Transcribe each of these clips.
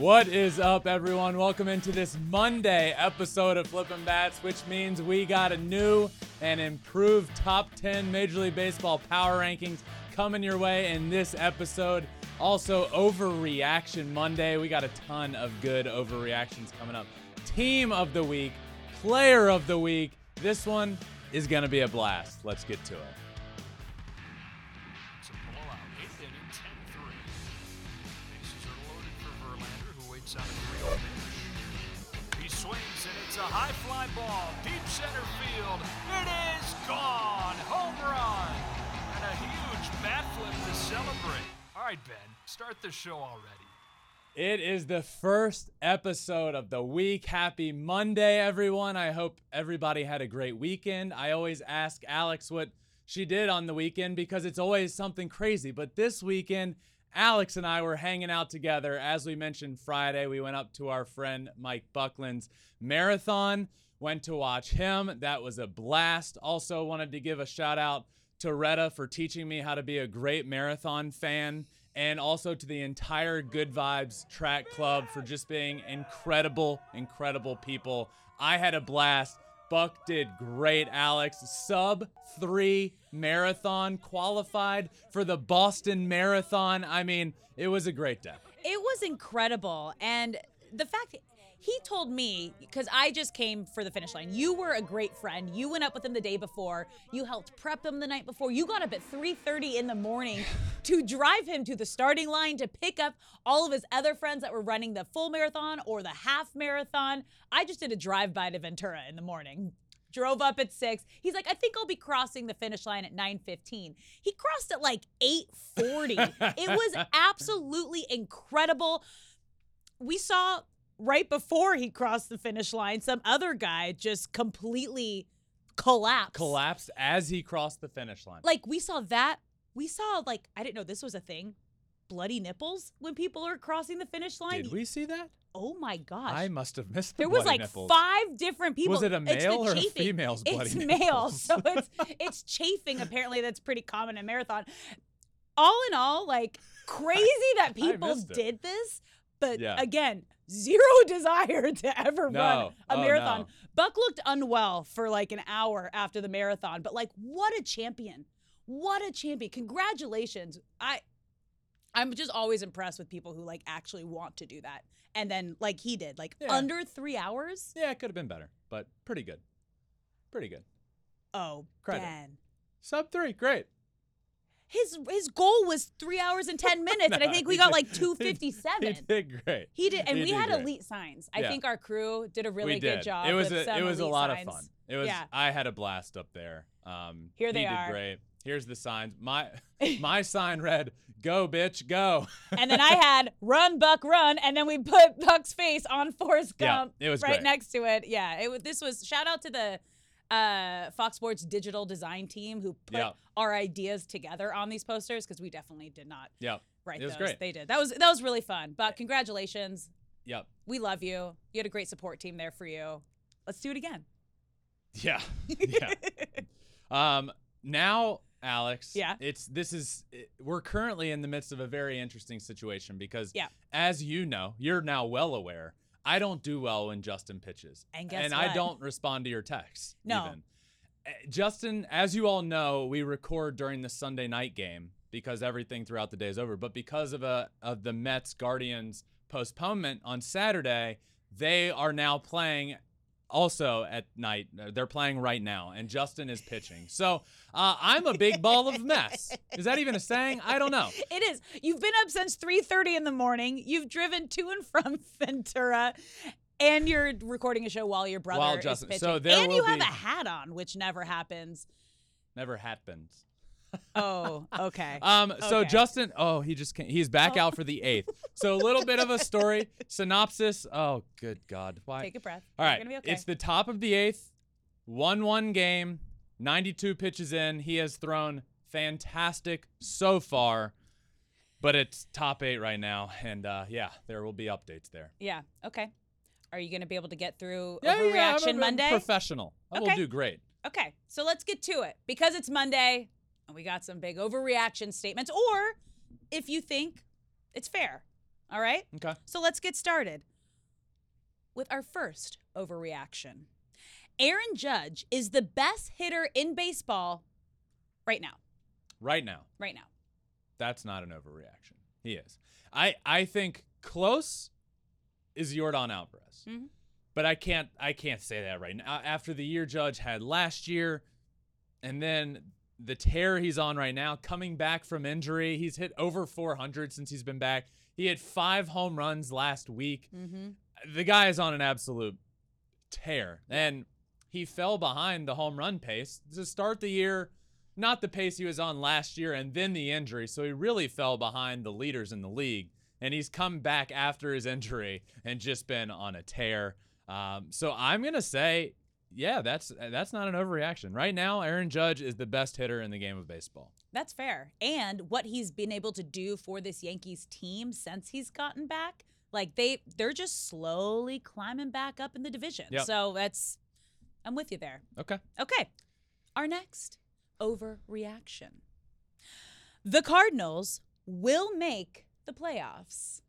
What is up, everyone? Welcome into this Monday episode of Flippin' Bats, which means we got a new and improved top 10 Major League Baseball power rankings coming your way in this episode. Also, Overreaction Monday. We got a ton of good overreactions coming up. Team of the Week, Player of the Week. This one is going to be a blast. Let's get to it. High fly ball, deep center field. It is gone. Home run. And a huge bat flip to celebrate. All right, Ben, start the show already. It is the first episode of the week. Happy Monday, everyone. I hope everybody had a great weekend. I always ask Alex what she did on the weekend because it's always something crazy. But this weekend, Alex and I were hanging out together. As we mentioned Friday, we went up to our friend Mike Buckland's marathon, went to watch him. That was a blast. Also, wanted to give a shout out to Retta for teaching me how to be a great marathon fan and also to the entire Good Vibes Track Club for just being incredible, incredible people. I had a blast. Buck did great, Alex. Sub three marathon qualified for the Boston Marathon. I mean, it was a great day. It was incredible. And the fact he told me, because I just came for the finish line. You were a great friend. You went up with him the day before. You helped prep him the night before. You got up at 3:30 in the morning to drive him to the starting line to pick up all of his other friends that were running the full marathon or the half marathon. I just did a drive by to Ventura in the morning. Drove up at six. He's like, I think I'll be crossing the finish line at 9:15. He crossed at like 8:40. it was absolutely incredible. We saw right before he crossed the finish line, some other guy just completely collapsed. Collapsed as he crossed the finish line. Like we saw that. We saw like I didn't know this was a thing. Bloody nipples when people are crossing the finish line. Did we see that? Oh my gosh. I must have missed the there was like nipples. five different people. Was it a male or a female's bloody It's nipples? male, so it's it's chafing. Apparently, that's pretty common in marathon. All in all, like crazy that people did this, but Yeah. again, zero desire to ever run a Oh, marathon. no. Buck looked unwell for like an hour after the marathon, but like, what a champion! What a champion! Congratulations! I I'm just always impressed with people who like actually want to do that. And then like he did, like Yeah. under three hours. Yeah, it could have been better, but pretty good. Pretty good. Oh, Credit. Ben. Sub three, great. His his goal was three hours and ten minutes, and I think we got did- like two fifty seven. He did great. He did, and He we did had great. elite signs. I Yeah. think our crew did a really we good did. job. It was a, it was a lot signs. of fun. It was Yeah. I had a blast up there. Um, Here he they did are. great. Here's the signs. My my sign read, "Go bitch, go." and then I had "Run Buck Run," and then we put Buck's face on Forrest Gump Yeah, it was right great. next to it. Yeah, it was. This was shout out to the uh, Fox Sports digital design team who put Yeah. our ideas together on these posters because we definitely did not write It was those. great. They did. That was that was really fun. But congratulations, Yep. we love you. You had a great support team there for you. Let's do it again. Yeah. Yeah. um. Now, Alex. Yeah. It's this is it- we're currently in the midst of a very interesting situation because Yeah. as you know, you're now well aware. I don't do well when Justin pitches, And guess I what? don't respond to your texts. No. Even. Uh, Justin, as you all know, we record during the Sunday night game because everything throughout the day is over. But because of a of the Mets Guardians postponement on Saturday, they are now playing also at night. Uh, They're playing right now, and Justin is pitching. So uh, I'm a big ball of mess. Is that even a saying? I don't know. It is. You've been up since 3:30 in the morning. You've driven to and from Ventura. And you're recording a show while your brother While is pitching. so there and you have a hat on, which never happens. Never happens. Oh, okay. Um, so Okay. Justin, oh, he just can't, he's back out for the eighth. So a little bit of a story synopsis. Oh, good God, why? Take a breath. All be okay. it's the top of the eighth, one-one game, 92 pitches in. He has thrown fantastic so far, but it's top eight right now, and uh, yeah, there will be updates there. yeah. Okay. Are you going to be able to get through Yeah, yeah, yeah, I'm overreaction I'm Monday? Professional. I will do great. Okay, so let's get to it. Because it's Monday and we got some big overreaction statements, or if you think it's fair. All right? Okay. So let's get started with our first overreaction. Aaron Judge is the best hitter in baseball right now. Right now. Right now. That's not an overreaction. He is. I I think close is Yordan Alvarez. Mhm. But I can't I can't say that right now. After the year Judge had last year and then the tear he's on right now coming back from injury, he's hit over 400 since he's been back. He had 5 home runs last week. Mm-hmm. The guy is on an absolute tear. And he fell behind the home run pace to start the year, not the pace he was on last year, and then the injury. So he really fell behind the leaders in the league. And he's come back after his injury and just been on a tear. Um, so I'm gonna say, yeah, that's uh, that's not an overreaction. Right now, Aaron Judge is the best hitter in the game of baseball. That's fair. And what he's been able to do for this Yankees team since he's gotten back, like they they're just slowly climbing back up in the division. Yep. So that's I'm with you there. Okay. Okay. Our next overreaction. The Cardinals will make the playoffs.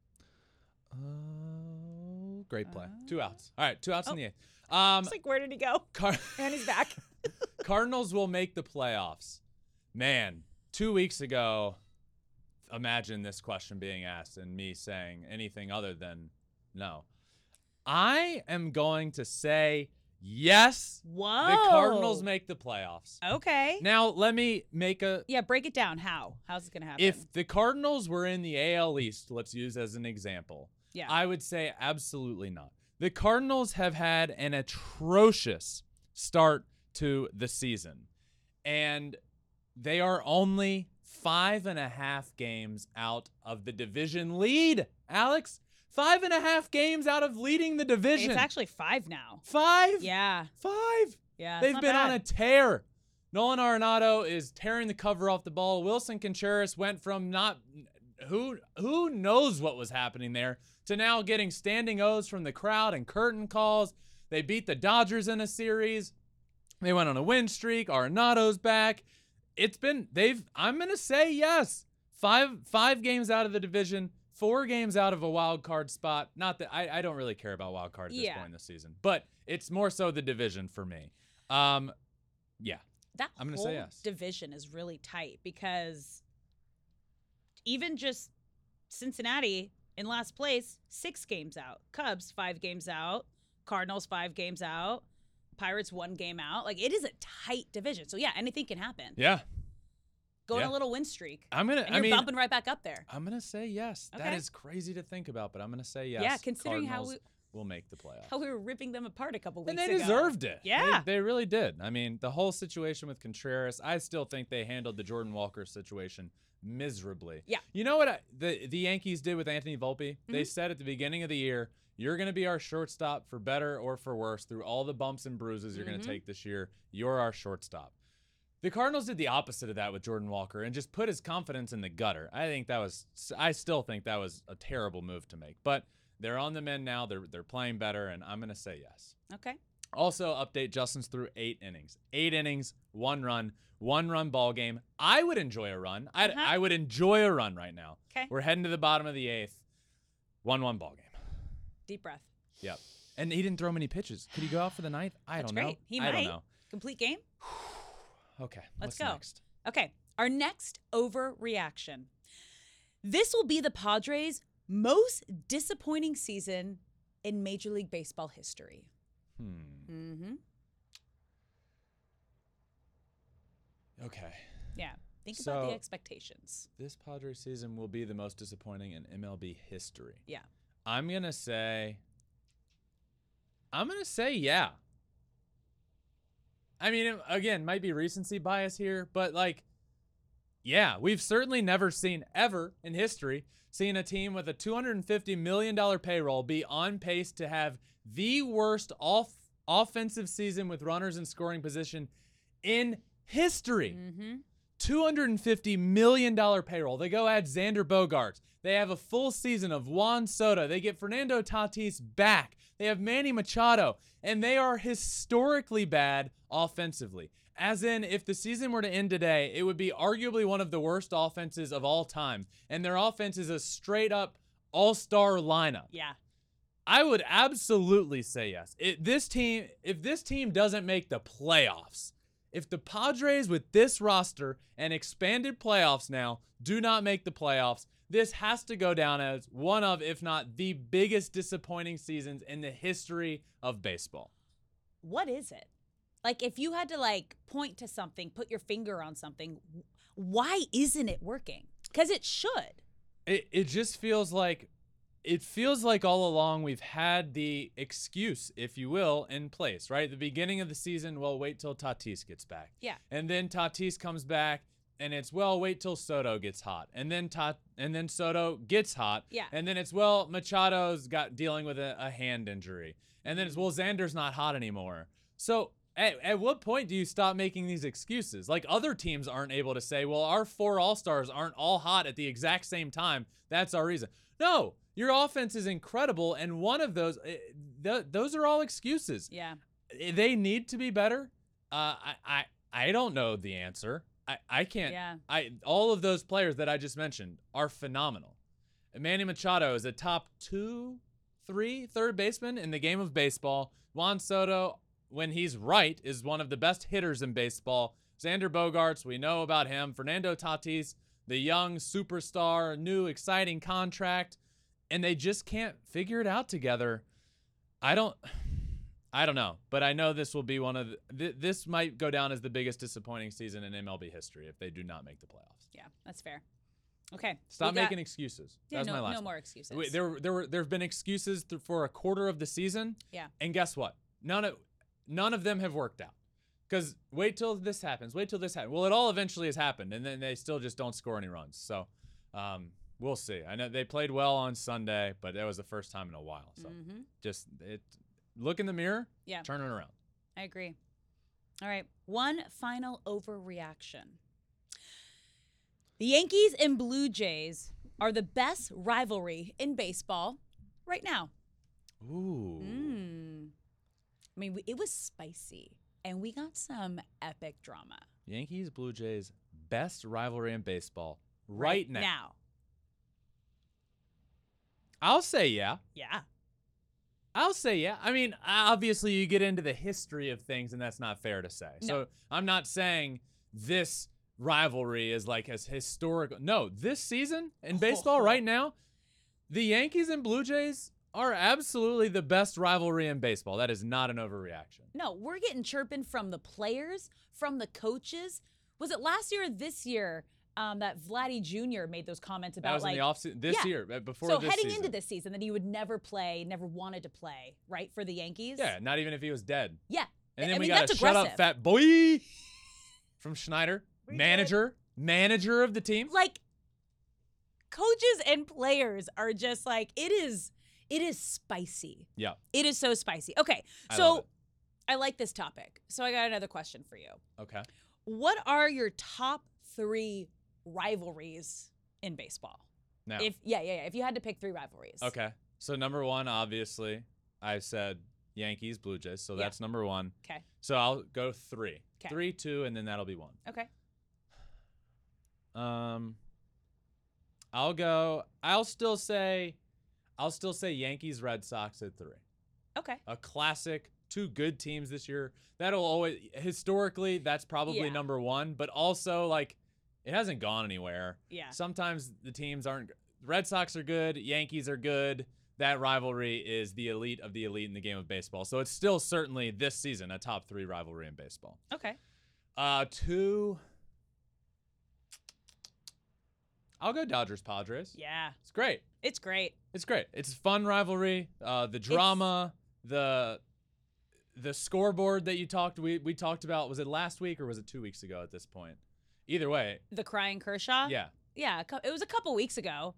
Oh, great play. Two outs. Oh. All right, two outs in oh. the eighth. Um, It's like, where did he go? Car- And he's back. Cardinals will make the playoffs. Man, two weeks ago, imagine this question being asked and me saying anything other than no. I am going to say yes. Whoa. The Cardinals make the playoffs. Okay. Now, let me make a. yeah, break it down. How? How's it going to happen? If the Cardinals were in the AL East, let's use as an example, yeah. I would say absolutely not. The Cardinals have had an atrocious start to the season, and they are only five and a half games out of the division lead. Alex, five and a half games out of leading the division. it's actually five now. five. Yeah. Five. Yeah. They've been on a tear. Nolan Arenado is tearing the cover off the ball. Wilson Contreras went from not who who knows what was happening there to now getting standing O's from the crowd and curtain calls. They beat the Dodgers in a series. They went on a win streak. Arenado's back. It's been they've I'm gonna say yes. Five five games out of the division, four games out of a wild card spot. Not that I, I don't really care about wild card at this Yeah. point in the season, but it's more so the division for me. Um, yeah, that I'm gonna whole say yes. division is really tight because even just Cincinnati in last place, six games out. Cubs five games out. Cardinals five games out. Pirates one game out. Like it is a tight division. So yeah, anything can happen. yeah. Go on Yeah. a little win streak, I'm gonna. and I you're mean, bumping right back up there. I'm gonna say yes. That Okay. is crazy to think about, but I'm gonna say yes. Yeah, considering how Cardinals will make the playoffs. How we were ripping them apart a couple weeks ago. and they ago. deserved it. They- Yeah. They, really did. I mean, the whole situation with Contreras, I still think they handled the Jordan Walker situation miserably. Yeah. You know what I, the the Yankees did with Anthony Volpe? They Mhm. said at the beginning of the year, "You're going to be our shortstop for better or for worse through all the bumps and bruises you're going Mhm. to take this year. You're our shortstop." The Cardinals did the opposite of that with Jordan Walker and just put his confidence in the gutter. I think that was I still think that was a terrible move to make. But they're on the mend now. They're they're playing better and I'm going to say yes. Okay. Also, update Justin's through eight innings. Eight innings, one run, one run ball game. I would enjoy a run. I Uh-huh. I would enjoy a run right now. Okay. We're heading to the bottom of the eighth. One one ball game. Deep breath. Yep. And he didn't throw many pitches. Could he go out for the ninth? I That's don't know. great. He I might. don't know. Complete game. Okay. Let's what's go. Next? Okay, our next overreaction. This will be the Padres' most disappointing season in Major League Baseball history. Hmm. Mm-hmm. Okay. Yeah. Think about the expectations. This Padres season will be the most disappointing in MLB history. Yeah. I'm gonna say. I'm gonna say yeah. I mean, again, might be recency bias here, but like, Yeah, we've certainly never seen ever in history seen a team with a $250 million payroll be on pace to have the worst off offensive season with runners in scoring position in history. Mm-hmm. $250 million payroll. They go add Xander Bogaerts. They have a full season of Juan Soto. They get Fernando Tatis back. They have Manny Machado. And they are historically bad offensively. As in, if the season were to end today, it would be arguably one of the worst offenses of all time. And their offense is a straight up all star lineup. Yeah. I would absolutely say yes. It, this team, if this team doesn't make the playoffs, if the Padres with this roster and expanded playoffs now do not make the playoffs, this has to go down as one of, if not the biggest disappointing seasons in the history of baseball. What is it? Like if you had to like point to something, put your finger on something, why isn't it working? Cuz it should. It it just feels like it feels like all along we've had the excuse, if you will, in place, right? The beginning of the season, well, wait till Tatis gets back. Yeah. And then Tatis comes back and it's well, wait till Soto gets hot. And then Tat and then Soto gets hot. Yeah. And then it's well, Machado's got dealing with a, a hand injury. And then it's well, Xander's not hot anymore. So at, at what point do you stop making these excuses? Like other teams aren't able to say, well, our four all stars aren't all hot at the exact same time. That's our reason. No, your offense is incredible, and one of those, eh, th- those are all excuses. Yeah. Eh, They need to be better. Uh, I, I, I don't know the answer. I, I can't. Yeah. I all of those players that I just mentioned are phenomenal. Manny Machado is a top two, three third baseman in the game of baseball. Juan Soto, when he's right, is one of the best hitters in baseball. Xander Bogaerts, we know about him. Fernando Tatis, the young superstar, new exciting contract, and they just can't figure it out together. I don't. I don't know, but I know this will be one of the, th- this might go down as the biggest disappointing season in MLB history if they do not make the playoffs. Yeah, that's fair. Okay. Stop got- making excuses. Yeah, That's no, my last. no more excuses. Wait, there, were- there were, there have been excuses th- for a quarter of the season, yeah. and guess what? None of, none of them have worked out. Because wait till this happens. Wait till this happens. Well, it all eventually has happened, and then they still just don't score any runs. So, um, we'll see. I know they played well on Sunday, but that was the first time in a while. So, Mm-hmm. just it, look in the mirror, Yeah. turn it around. I agree. All right. One final overreaction. The Yankees and Blue Jays are the best rivalry in baseball right now. Ooh. Mm. I mean, it was spicy, and we got some epic drama Yankees, Blue Jays, best rivalry in baseball right, now. Now, I'll say yeah. yeah, I'll say yeah. I mean, obviously you get into the history of things, and that's not fair to say. So I'm not saying this rivalry is like as historical. No, this season in oh, baseball oh. right now, the Yankees and Blue Jays are absolutely the best rivalry in baseball. That is not an overreaction. no, we're getting chirping from the players, from the coaches. Was it last year or this year um, that Vladdy Jr. made those comments about That was like in the offseason this Yeah. year, uh, before so this heading season. into this season that he would never play, never wanted to play, right for the Yankees. Yeah, not even if he was dead. yeah. And I then we mean, got that's a shut up fat boy from Schneider, We did. manager, manager of the team. like coaches and players are just like it is it is spicy Yeah, it is so spicy okay I so i like this topic so i got another question for you okay. what are your top three rivalries in baseball Now, if yeah yeah yeah if you had to pick three rivalries okay. So number one, obviously, I said Yankees, Blue Jays. So Yeah. that's number one. okay So I'll go three, 'Kay. three, two, and then that'll be one. okay Um, I'll go. I'll still say, I'll still say Yankees, Red Sox at three. okay a classic, two good teams this year. That'll always historically that's probably Yeah. number 1, but also like it hasn't gone anywhere. yeah Sometimes the teams aren't Red Sox are good, Yankees are good. That rivalry is the elite of the elite in the game of baseball. So it's still certainly this season a top 3 rivalry in baseball. okay Uh 2 I'll go Dodgers Padres. yeah It's great. it's great It's great. It's a fun rivalry. Uh, the drama, the the scoreboard that you talked we we talked about was it last week or was it two weeks ago at this point? Either way, The crying Kershaw. yeah, Yeah. It was a couple weeks ago.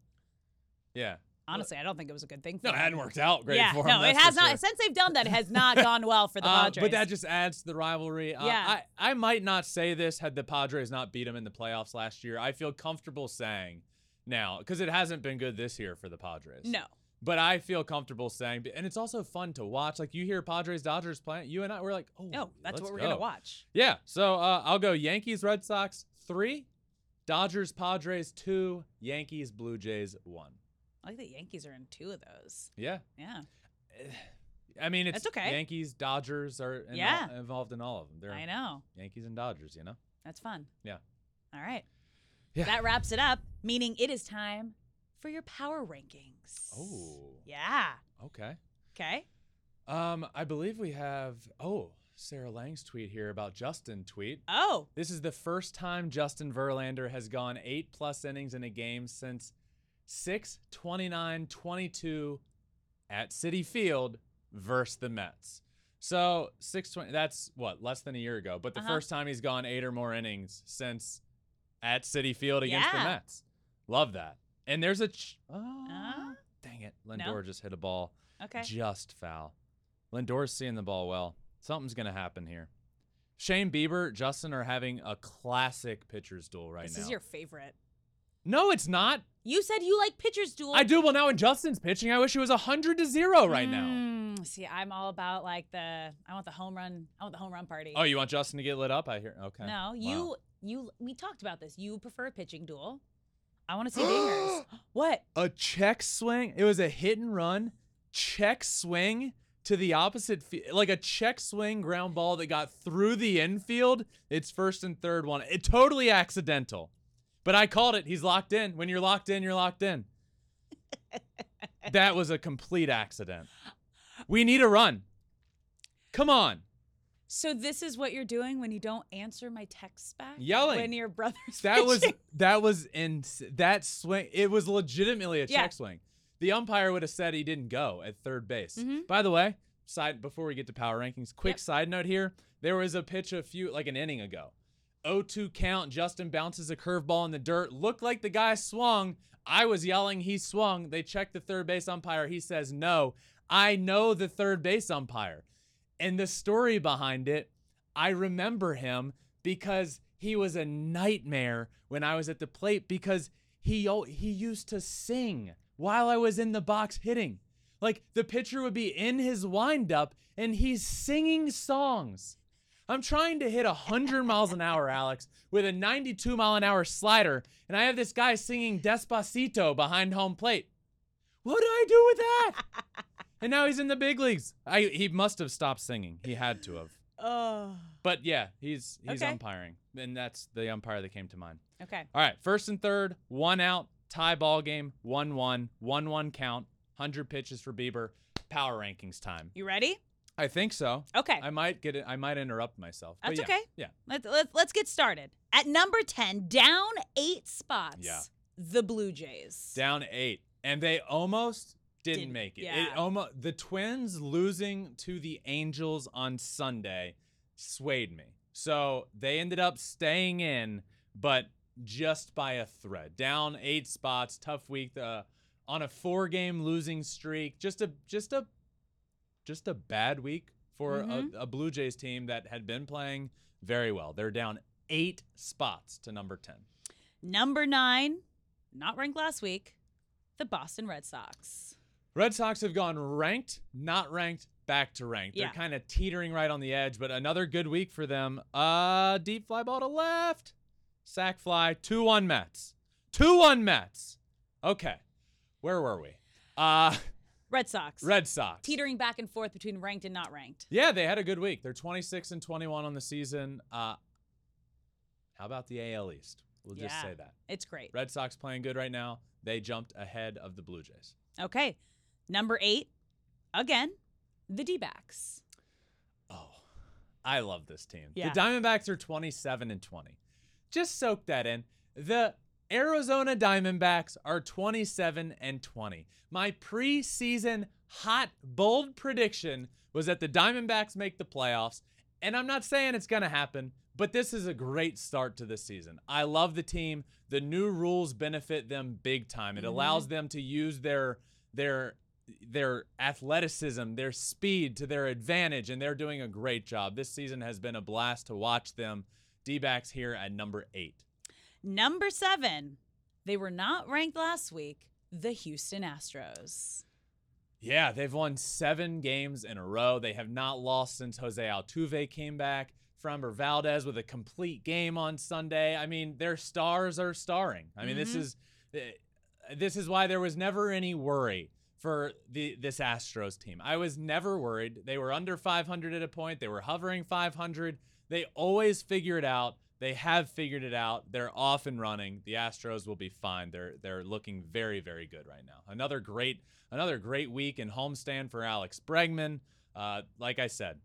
yeah. Honestly, I don't think it was a good thing for No, it them. hadn't worked out great yeah, for him. no, it has not. sure. Since they've done that, it has not gone well for the Uh, Padres. but that just adds to the rivalry. Uh, Yeah. I, I might not say this had the Padres not beat them in the playoffs last year. I feel comfortable saying now because it hasn't been good this year for the Padres. no. But I feel comfortable saying, and it's also fun to watch. Like you hear Padres Dodgers playing, you and I we're like, oh, No, that's let's what we're go. gonna watch. Yeah. So uh, I'll go Yankees Red Sox three, Dodgers Padres two, Yankees Blue Jays one. I like the Yankees are in two of those. Yeah. Yeah, I mean, it's That's okay. Yankees Dodgers are in Yeah. all- involved in all of them. They're I know. Yankees and Dodgers. You know. That's fun. Yeah. All right. Yeah. That wraps it up, meaning it is time for your power rankings. Oh. Yeah. Okay. Okay. Um, I believe we have oh Sarah Langs' tweet here about Justin tweet. Oh, This is the first time Justin Verlander has gone eight plus innings in a game since 6 29 22 at Citi Field versus the Mets. So 620, that's what, less than a year ago. But the Uh-huh. first time he's gone eight or more innings since at Citi Field against the Mets. Love that. And there's a. Ch- oh, Uh, dang it. Lindor just hit a ball okay. just foul. Lindor's seeing the ball well. Something's going to happen here. Shane Bieber, Justin are having a classic pitcher's duel right this now. This is your favorite. No, it's not. You said you like pitchers duel. I do. Well, now when Justin's pitching, I wish it was 100 to 0 right now. Mm, See, I'm all about like the. I want the home run. I want the home run party. Oh, you want Justin to get lit up? I hear. Okay. no, Wow. you you. We talked about this. You prefer a pitching duel. I want to see dingers. what? A check swing. It was a hit and run check swing to the opposite field, like a check swing ground ball that got through the infield. It's first and third one. It totally accidental, but I called it. He's locked in. When you're locked in, you're locked in. that was a complete accident. We need a run. Come on. So this is what you're doing when you don't answer my texts back? Yelling. When your brother's That was that was in that swing. It was legitimately a check Yeah. swing. The umpire would have said he didn't go at third base. Mhm. By the way, side before we get to power rankings, quick Yep. side note here: there was a pitch a few like an inning ago. 0-2 count. Justin bounces a curveball in the dirt. Looked like the guy swung. I was yelling he swung. They checked the third base umpire. He says no. I know the third base umpire. And the story behind it, I remember him because he was a nightmare when I was at the plate because he he used to sing while I was in the box hitting. Like the pitcher would be in his windup and he's singing songs. I'm trying to hit 100 miles an hour, Alex, with a 92 mile an hour slider, and I have this guy singing Despacito behind home plate. What do I do with that? and now he's in the big leagues. I he must have stopped singing. He had to have. Oh. But yeah, he's he's Okay. umpiring, and that's the umpire that came to mind. Okay. All right, first and third, one out, tie ball game, one one, one one count, hundred pitches for Bieber. Power rankings time. You ready? I think so. Okay. I might get it. I might interrupt myself. but That's yeah, okay. Yeah. Let's, let's let's get started. At number 10, down 8 spots. Yeah. The Blue Jays. Down eight, and they almost didn't, Didn't- make it. yeah. It almost the Twins losing to the Angels on Sunday swayed me. So they ended up staying in, but just by a thread. Down eight spots, tough week. Uh, on a four-game losing streak. Just a just a just a bad week for Mhm. a, a Blue Jays team that had been playing very well. They're down eight spots to number ten. Number 9, not ranked last week, the Boston Red Sox. Red Sox have gone ranked, not ranked, back to ranked. Yeah. They're kind of teetering right on the edge, but another good week for them. Uh, deep fly ball to left, sac fly, two one Mets, two one Mets. Okay, where were we? Uh, Red Sox. Red Sox. Teetering back and forth between ranked and not ranked. Yeah, they had a good week. They're 26 and 21 on the season. Uh, how about the AL East? We'll just Yeah. say that. It's great. Red Sox playing good right now. They jumped ahead of the Blue Jays. Okay. Number 8, again, the D-backs. Oh, I love this team. Yeah. The Diamondbacks are 27 and 20. Just soak that in. The Arizona Diamondbacks are 27 and 20. My preseason hot, bold prediction was that the Diamondbacks make the playoffs. And I'm not saying it's going to happen, But this is a great start to the season. I love the team. The new rules benefit them big time. It allows mm-hmm. them to use their their their athleticism, their speed to their advantage, and they're doing a great job. This season has been a blast to watch them. D backs here at number eight. Number seven, they were not ranked last week. The Houston Astros. Yeah, they've won seven games in a row. They have not lost since Jose Altuve came back. Framber Valdez with a complete game on Sunday. I mean, their stars are starring. I mean, this is eh, this is why there was never any worry for the this Astros team. I was never worried. They were under 500 at a point. They were hovering 500. They always figure it out. They have figured it out. They're off and running. The Astros will be fine. They're they're looking very very good right now. Another great another great week in homestand for Alex Bregman. Uh, like I said,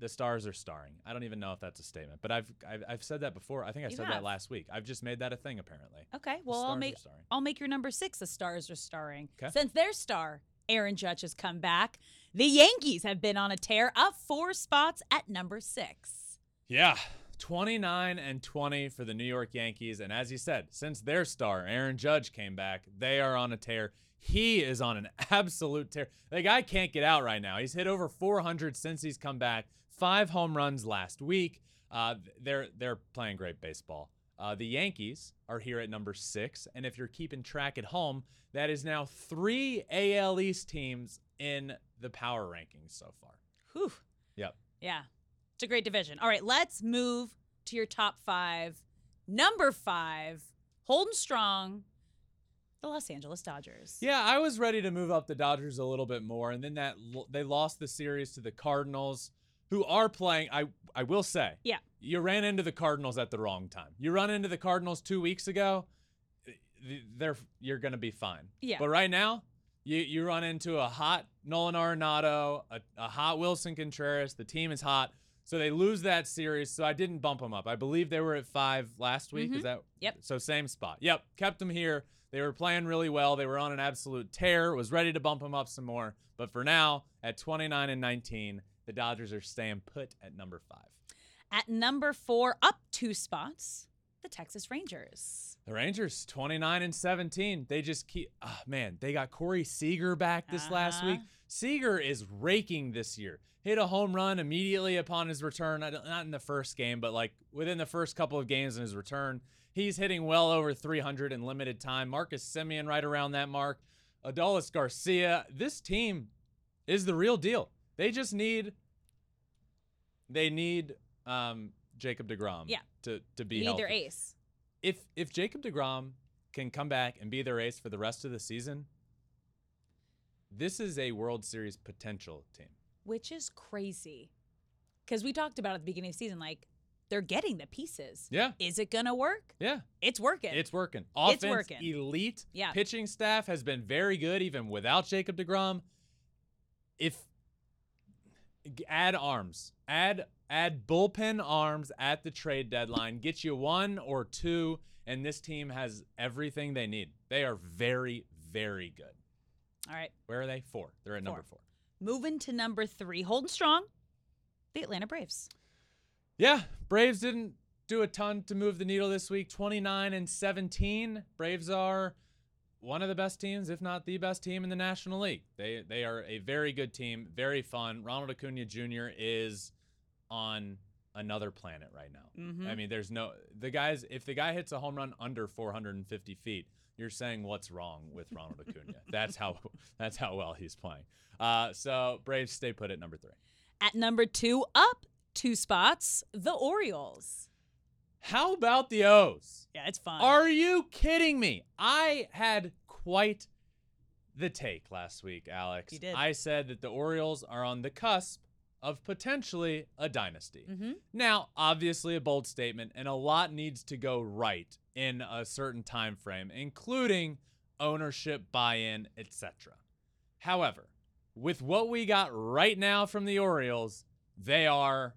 the stars are starring. I don't even know if that's a statement, but I've I've, I've said that before. I think I You said have. that last week. I've just made that a thing apparently. Okay, well I'll make. I'll make your number six. The Stars are starring. 'Kay. Since their star Aaron Judge has come back, the Yankees have been on a tear, up four spots at number six. Yeah. 29 and 20 for the New York Yankees. And as you said, since their star, Aaron Judge, came back, they are on a tear. He is on an absolute tear. The guy can't get out right now. He's hit over 400 since he's come back, five home runs last week. Uh, they're, they're playing great baseball. Uh, the Yankees are here at number six. And if you're keeping track at home, that is now three AL East teams in the power rankings so far. Whew. Yep. Yeah, it's a great division. All right, let's move to your top five. Number five, holding strong, the Los Angeles Dodgers. Yeah, I was ready to move up the Dodgers a little bit more, and then that they lost the series to the Cardinals, who are playing. I I will say, Yeah. you ran into the Cardinals at the wrong time. You run into the Cardinals two weeks ago, they're you're gonna be fine. Yeah. But right now, you you run into a hot Nolan Arenado, a, a hot Wilson Contreras. The team is hot. So they lose that series. So I didn't bump them up. I believe they were at five last week. Is that Mm-hmm. Yep. So same spot. Yep. Kept them here. They were playing really well. They were on an absolute tear. Was ready to bump them up some more. But for now, at 29 and 19, the Dodgers are staying put at number five. At number four, up two spots, the Texas Rangers. The Rangers, 29 and 17. They just keep, oh, man, they got Corey Seager back this last week. Uh-huh. Seager is raking this year. Hit a home run immediately upon his return. Not in the first game, but like within the first couple of games in his return. He's hitting well over 300 in limited time. Marcus Semien right around that mark. Adolis Garcia. This team is the real deal. They just need, they need um, Jacob DeGrom Yeah. to, to be their ace. if if Jacob DeGrom can come back and be their ace for the rest of the season, this is a World Series potential team. which is crazy. Because we talked about at the beginning of the season, like they're getting the pieces. Yeah. Is it gonna work? Yeah. It's working. It's working. It's working. elite. Yeah. Pitching staff has been very good even without Jacob DeGrom. If add arms, add add bullpen arms at the trade deadline, get you one or two, and this team has everything they need. They are very, very good. All right. Where are they? Four. They're at number Four. four. Moving to number three, holding strong, the Atlanta Braves. Yeah, Braves didn't do a ton to move the needle this week. 29 and 17. Braves are one of the best teams, if not the best team in the National League. They they are a very good team, very fun. Ronald Acuna Jr. is on another planet right now. Mhm. I mean, there's no the guys. If the guy hits a home run under 450 feet, you're saying what's wrong with Ronald Acuna. that's how that's how well he's playing. Uh, so Braves stay put at number three. At number two, up two spots, the Orioles. How about the O's? Yeah, it's fun. Are you kidding me? I had quite the take last week, Alex. You did. I said that the Orioles are on the cusp of potentially a dynasty. Mhm. Now, obviously a bold statement and a lot needs to go right in a certain time frame, including ownership, buy-in, etc. However, with what we got right now from the Orioles, they are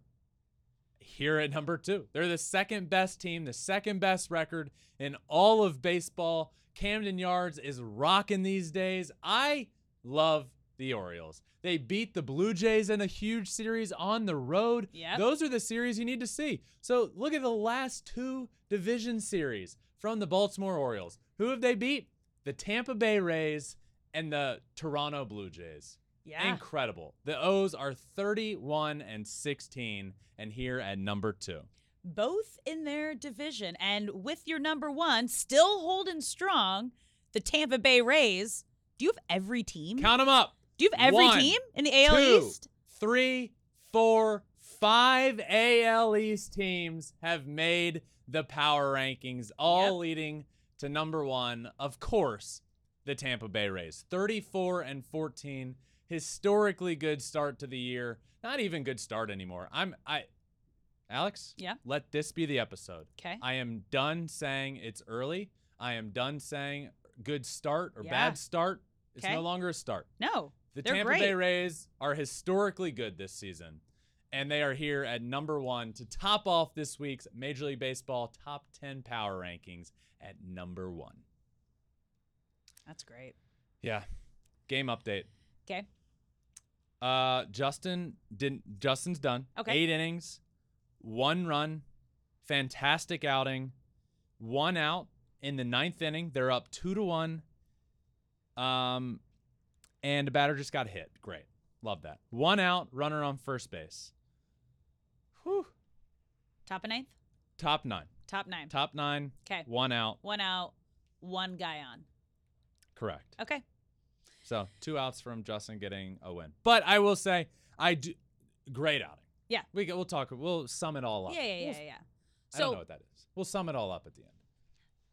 here at number two. They're the second best team, the second best record in all of baseball. Camden Yards is rocking these days. I love the Orioles. They beat the Blue Jays in a huge series on the road. Yep. Those are the series you need to see. So look at the last two division series from the Baltimore Orioles. Who have they beat? The Tampa Bay Rays and the Toronto Blue Jays. Yeah. Incredible. The O's are 31 and 16 and here at number 2. Both in their division. And with your number one still holding strong, the Tampa Bay Rays. Do you have every team? Count them up. Do you have every One, team in the AL two, East? three, four, five AL East teams have made the power rankings, all Yep. leading to number one, of course, the Tampa Bay Rays. 34 and 14. Historically good start to the year. Not even good start anymore. I'm I Alex? Yeah? Let this be the episode. Okay. I am done saying it's early. I am done saying good start or Yeah. bad start. It's no longer a start. No. The Tampa great. Bay Rays are historically good this season, and they are here at number one to top off this week's Major League Baseball top 10 power rankings at number one. That's great. Yeah. Game update. Okay. Uh, Justin didn't. Justin's done. Okay. Eight innings, one run, fantastic outing, one out in the ninth inning. They're up two to one. Um, and the batter just got hit. Great, love that. One out, runner on first base. Whew. Top of ninth? Top nine. Top nine. Top nine. Okay. One out. One out, one guy on. Correct. Okay. So two outs from Justin getting a win. But I will say, I do great outing. Yeah. We we'll talk. We'll sum it all up. Yeah, yeah, We'll yeah, yeah. I don't know what that is. We'll sum it all up at the end.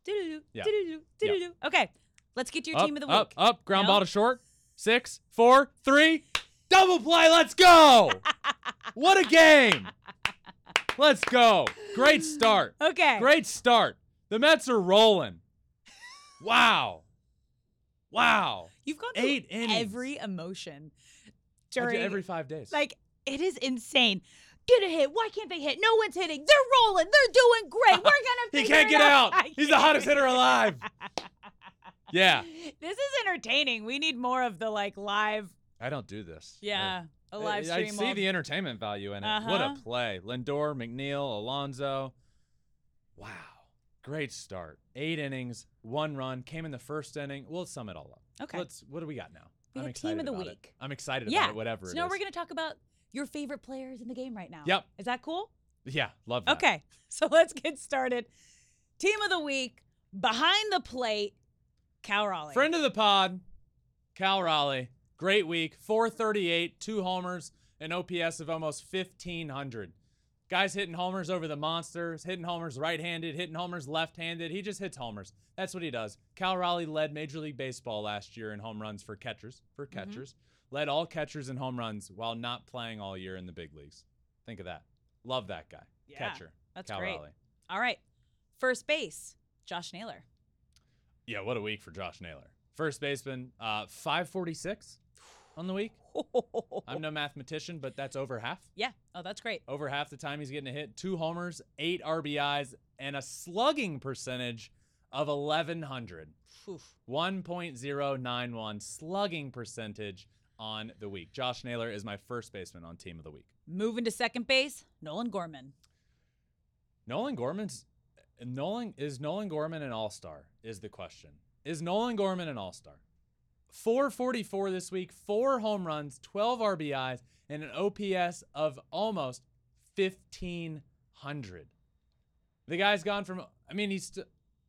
doo-doo-doo, Yeah. doo-doo-doo, Yeah. Okay. Let's get to your up, team of the week. Up, up, ground No? ball to short. Six, four, three. Double play. Let's go. what a game. Let's go. Great start. Okay. Great start. The Mets are rolling. Wow. Wow. You've gone through Eight innings. every emotion during every five days. like it is insane. Get a hit. Why can't they hit? No one's hitting. They're rolling. They're doing great. We're gonna. he can't get out. I He's the hottest hitter alive. Yeah. This is entertaining. We need more of the like live. I don't do this. Yeah, a I- live I, stream. see of- the entertainment value in it. What a Uh-huh. play. Lindor, McNeil, Alonso. Wow. Great start. Eight innings, one run. Came in the first inning. We'll sum it all up. Okay. Let's. What do we got now? We I'm team of the about it. week. I'm excited yeah. about it. Whatever. So it now we're gonna talk about your favorite players in the game right now. Yep. Is that cool? Yeah. Love that. Okay. So let's get started. Team of the week behind the plate. Cal Raleigh. Friend of the pod, Cal Raleigh. Great week. 438, two homers, an OPS of almost 1500. Guys hitting homers over the monsters, hitting homers right handed, hitting homers left handed. He just hits homers. That's what he does. Cal Raleigh led Major League Baseball last year in home runs for catchers. For Mm-hmm. catchers. Led all catchers in home runs while not playing all year in the big leagues. Think of that. Love that guy. Yeah, Catcher. that's Cal great. Raleigh. All right. First base. Josh Naylor. Yeah, what a week for Josh Naylor. First baseman, uh, 546 on the week. I'm no mathematician, but that's over half. Yeah. Oh, that's great. Over half the time he's getting a hit. Two homers, eight RBIs, and a slugging percentage of 1100. Oof. 1.091 slugging percentage on the week. Josh Naylor is my first baseman on team of the week. Moving to second base. Nolan Gorman. Nolan Gorman's Nolan is Nolan Gorman an all-star is the question. Is Nolan Gorman an all-star? 444 this week, 4 home runs, 12 RBIs and an OPS of almost 1500. The guy's gone from I mean he's st-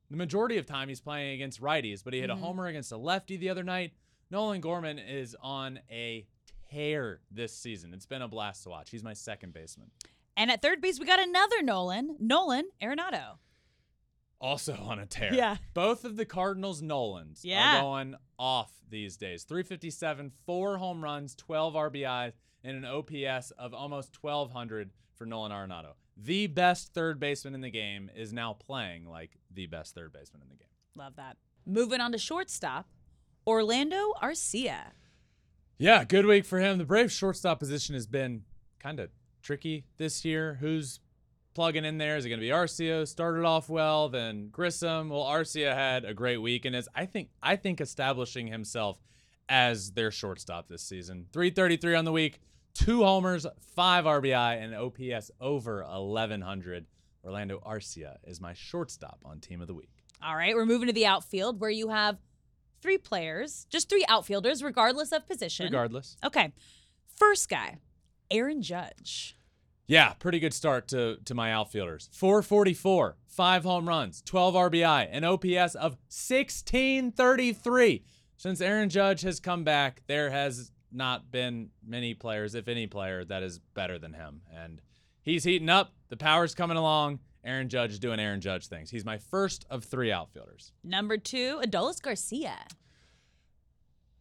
the majority of time he's playing against righties, but he hit Mhm. a homer against a lefty the other night. Nolan Gorman is on a tear this season. It's been a blast to watch. He's my second baseman. And at third base, we got another Nolan. Nolan Arenado. Also on a tear. Yeah. Both of the Cardinals Nolans Yeah. are going off these days. 357, four home runs, 12 RBIs, and an OPS of almost 1200 for Nolan Arenado. The best third baseman in the game is now playing like the best third baseman in the game. Love that. Moving on to shortstop. Orlando Arcia. Yeah, good week for him. The Braves shortstop position has been kind of tricky this year. Who's plugging in there? Is it going to be Arcia? Started off well, then Grissom. Well, Arcia had a great week and is I think I think establishing himself as their shortstop this season. 333 on the week, two homers, five RBI, and OPS over 1100. Orlando Arcia is my shortstop on team of the week. All right, we're moving to the outfield where you have three players, just three outfielders, regardless of position. Regardless. Okay. First guy, Aaron Judge. Yeah, pretty good start to to my outfielders. 444, five home runs, 12 RBI, an OPS of 1633. Since Aaron Judge has come back, there has not been many players, if any player, that is better than him. And he's heating up. The power's coming along. Aaron Judge is doing Aaron Judge things. He's my first of three outfielders. Number two, Adolis Garcia.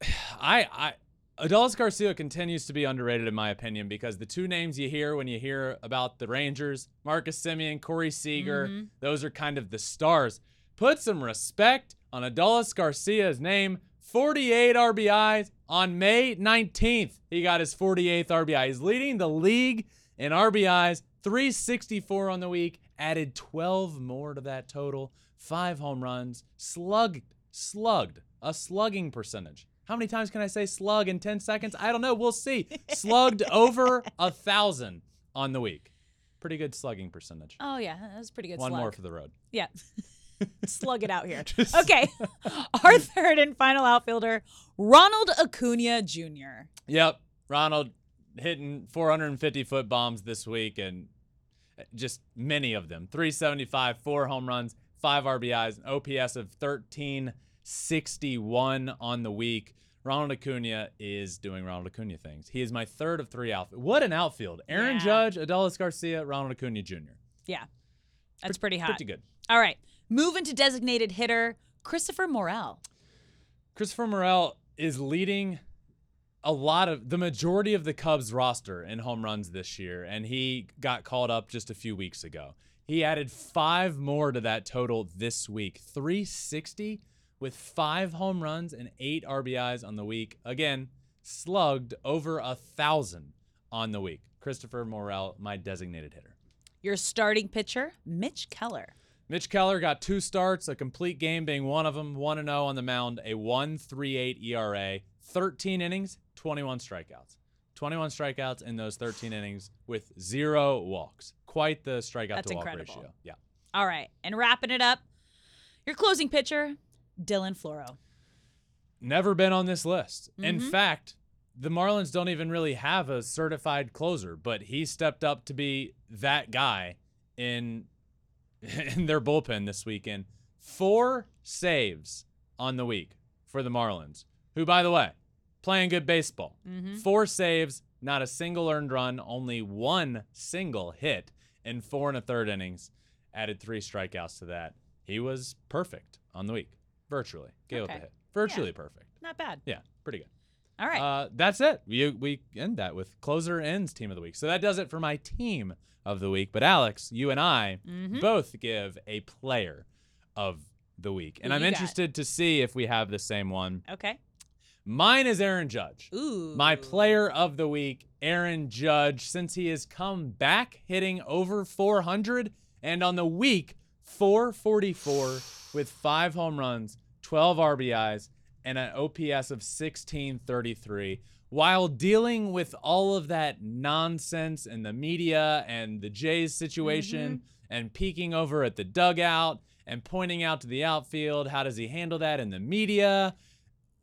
I I Adolis Garcia continues to be underrated in my opinion because the two names you hear when you hear about the Rangers, Marcus Semien, Corey Seager, mm-hmm. those are kind of the stars. Put some respect on Adolis Garcia's name. 48 RBIs on May 19th. He got his 48th RBI. He's leading the league in RBIs, 364 on the week, added 12 more to that total, five home runs, slugged, slugged, a slugging percentage. How many times can I say slug in 10 seconds? I don't know. We'll see. Slugged over a thousand on the week. Pretty good slugging percentage. Oh yeah, that was pretty good. One slug. more for the road. Yeah. Slug it out here. Okay. Our third and final outfielder, Ronald Acuña Jr. Yep. Ronald hitting 450 foot bombs this week and uh, just many of them. 375, four home runs, five RBIs, an OPS of 1361 on the week. Ronald Acuña is doing Ronald Acuña things. He is my third of three outfield. What an outfield. Aaron Yeah. Judge, Adolis Garcia, Ronald Acuña Jr. Yeah. That's pretty hot. Pretty good. All right. Moving to designated hitter, Christopher Morel. Christopher Morel is leading a lot of the majority of the Cubs roster in home runs this year, and he got called up just a few weeks ago. He added five more to that total this week 360 with five home runs and eight RBIs on the week. Again, slugged over a thousand on the week. Christopher Morel, my designated hitter. Your starting pitcher, Mitch Keller. Mitch Keller got two starts, a complete game being one of them, 1 0 on the mound, a 1.38 ERA, 13 innings, 21 strikeouts. 21 strikeouts in those 13 innings with zero walks. Quite the strikeout That's to walk incredible. ratio. Yeah. All right. And wrapping it up, your closing pitcher, Dylan Floro. Never been on this list. In Mm-hmm. fact, the Marlins don't even really have a certified closer, but he stepped up to be that guy in in their bullpen this weekend. Four saves on the week for the Marlins, who by the way, playing good baseball. Mm-hmm. Four saves, not a single earned run, only one single hit in four and a third innings. Added three strikeouts to that. He was perfect on the week, virtually. Gave up Okay. a hit. Virtually perfect. Not bad. Yeah, pretty good. All right. Uh, that's it. We we end that with closer ends team of the week. So that does it for my team of the week. But Alex, you and I Mm-hmm. both give a player of the week, and Who I'm you got? interested to see if we have the same one. okay. Mine is Aaron Judge. Ooh. My player of the week, Aaron Judge, since he has come back hitting over 400 and on the week 444 with five home runs, 12 RBIs, and an OPS of 1633. While dealing with all of that nonsense in the media and the Jays situation mm-hmm. and peeking over at the dugout and pointing out to the outfield, how does he handle that in the media?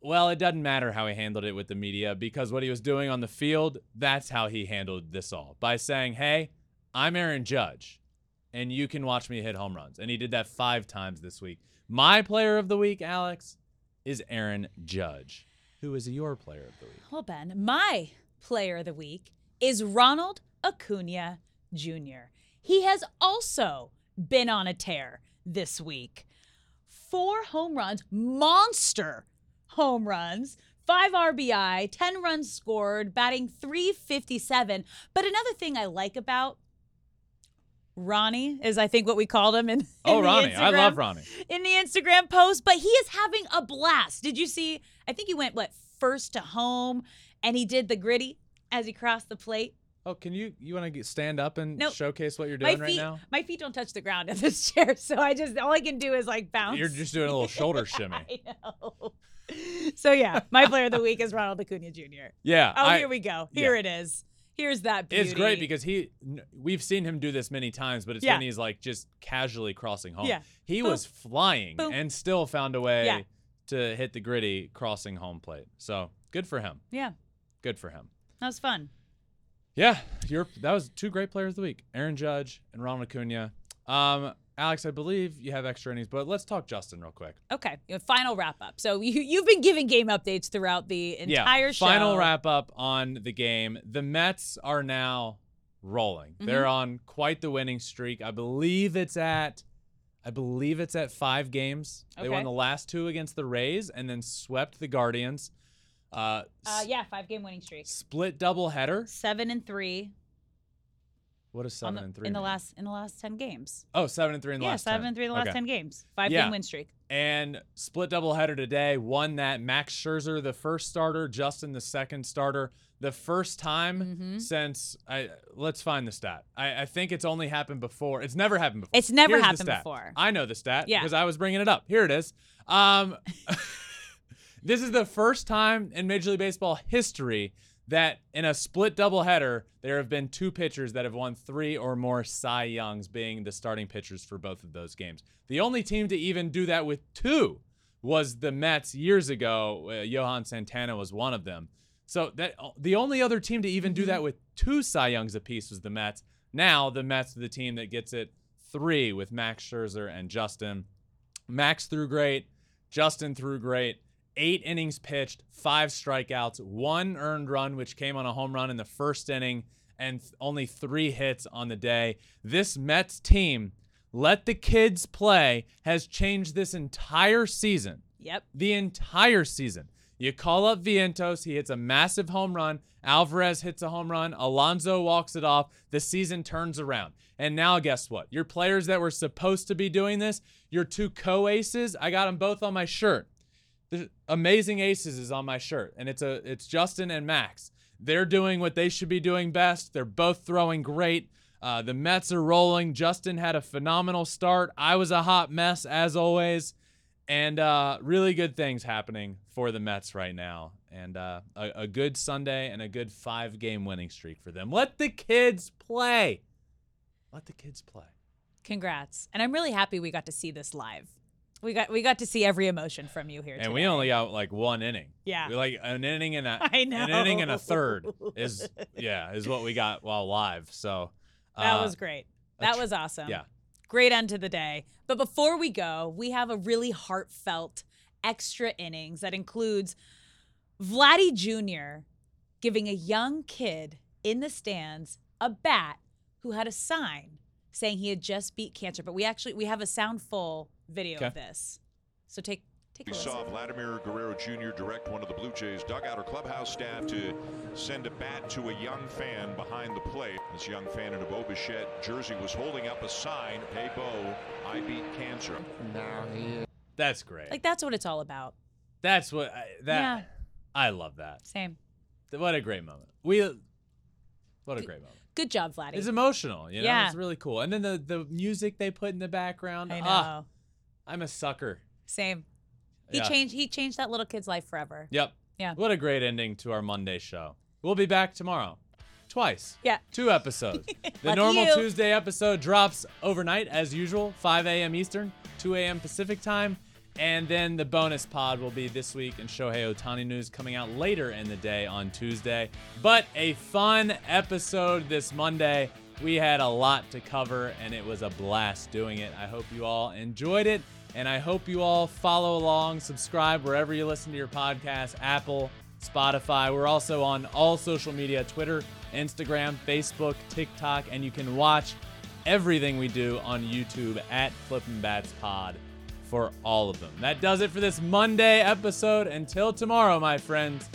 Well, it doesn't matter how he handled it with the media because what he was doing on the field, that's how he handled this all by saying, Hey, I'm Aaron Judge, and you can watch me hit home runs. And he did that five times this week. My player of the week, Alex, is Aaron Judge. Who is your player of the week? Well, Ben, my player of the week is Ronald Acuña Jr. He has also been on a tear this week. Four home runs, monster home runs, five RBI, 10 runs scored, batting 357. But another thing I like about Ronnie is I think what we called him in, in Oh, the Ronnie. I love Ronnie. in the Instagram post, but he is having a blast. Did you see? I think he went what first to home, and he did the griddy as he crossed the plate. Oh, can you you want to stand up and Nope. showcase what you're doing feet, right now? my feet don't touch the ground in this chair, so I just all I can do is like bounce. You're just doing a little shoulder shimmy. I know. So yeah, my player of the week is Ronald Acuña Jr. Yeah. Oh, I- here we go. Here it is. Here's that beauty. It's great because he we've seen him do this many times, but it's Yeah. when he's like just casually crossing home. Yeah. He was flying and still found a way Yeah. to hit the griddy crossing home plate. So good for him. yeah, Good for him. that was fun. Yeah, you're that was two great players of the week, Aaron Judge and Ronald Acuña. Um, Alex, I believe you have extra innings, but let's talk Justin real quick. Okay, final wrap up. So you you've been giving game updates throughout the entire yeah, show. Final wrap up on the game. The Mets are now rolling. Mm-hmm. They're on quite the winning streak. I believe it's at I believe it's at 5 games. They won the last two against the Rays and then swept the Guardians. Uh, Uh, yeah, five game winning streak. split doubleheader. Seven and three. What is 7 the- and 3? in the mean? last in the last ten games. Oh, 7 and 3 in the last yeah, seven 10. and three in the last Okay. ten games. Five Yeah. game win streak. And split doubleheader today. Won that Max Scherzer, the first starter, Justin, the second starter. The first time Mm-hmm. since I let's find the stat. I, I think it's only happened before. It's never happened before. It's never Here's happened before. I know the stat Yeah. because I was bringing it up. Here it is. Um, this is the first time in Major League Baseball history that in a split doubleheader there have been two pitchers that have won three or more Cy Youngs, being the starting pitchers for both of those games. The only team to even do that with two was the Mets years ago. Uh, Johan Santana was one of them. So that the only other team to even do that with two Cy Youngs apiece was the Mets. Now the Mets are the team that gets it three with Max Scherzer and Justin. Max threw great. Justin threw great. Eight innings pitched, five strikeouts, one earned run, which came on a home run in the first inning, and only three hits on the day. This Mets team, let the kids play, has changed this entire season Yep. the entire season. You call up Vientos, he hits a massive home run. Alvarez hits a home run. Alonso walks it off. The season turns around. And now, guess what? Your players that were supposed to be doing this, your two co aces, I got them both on my shirt. Amazing aces is on my shirt, and it's a it's Justin and Max. They're doing what they should be doing best. They're both throwing great. Uh, the Mets are rolling. Justin had a phenomenal start. I was a hot mess as always and uh, really good things happening for the Mets right now, and uh, a, a good Sunday and a good five-game winning streak for them. Let the kids play. Let the kids play. Congrats. And I'm really happy we got to see this live. We got we got to see every emotion from you here. And we only got like one inning. Yeah. We, like an inning and a I an inning and a third is yeah is what we got while live. So That uh, was great. That tr- was awesome. yeah. Great end to the day. But before we go, we have a really heartfelt extra innings that includes Vladdy Jr. giving a young kid in the stands a bat who had a sign saying he had just beat cancer. But we actually we have a sound full video of this. So take take We listen. saw Vladimir Guerrero Jr. direct one of the Blue Jays dugout or clubhouse staff to send a bat to a young fan behind the plate. This young fan in a Bo Bichette jersey was holding up a sign, Hey Bo, I beat cancer. Now he that's great. Like that's what it's all about. that's what I, that Yeah. I love that. Same. What a great moment. We what a great moment. Good job, Vladdy. It's emotional, you know. Yeah. It's really cool. And then the the music they put in the background. I know. ah, I'm a sucker. Same. He Yeah. changed he changed that little kid's life forever. Yep. Yeah. What a great ending to our Monday show. We'll be back tomorrow. Twice. Yeah. Two episodes. the normal you. Tuesday episode drops overnight as usual, 5 a.m. Eastern, 2 a.m. Pacific time. And then the bonus pod will be this week in Shohei Ohtani news coming out later in the day on Tuesday. But a fun episode this Monday. We had a lot to cover and it was a blast doing it. I hope you all enjoyed it. And I hope you all follow along, subscribe wherever you listen to your podcast Apple, Spotify. We're also on all social media Twitter, Instagram, Facebook, TikTok, and you can watch everything we do on YouTube at Flippin' Bats Pod for all of them. That does it for this Monday episode. Until tomorrow, my friends,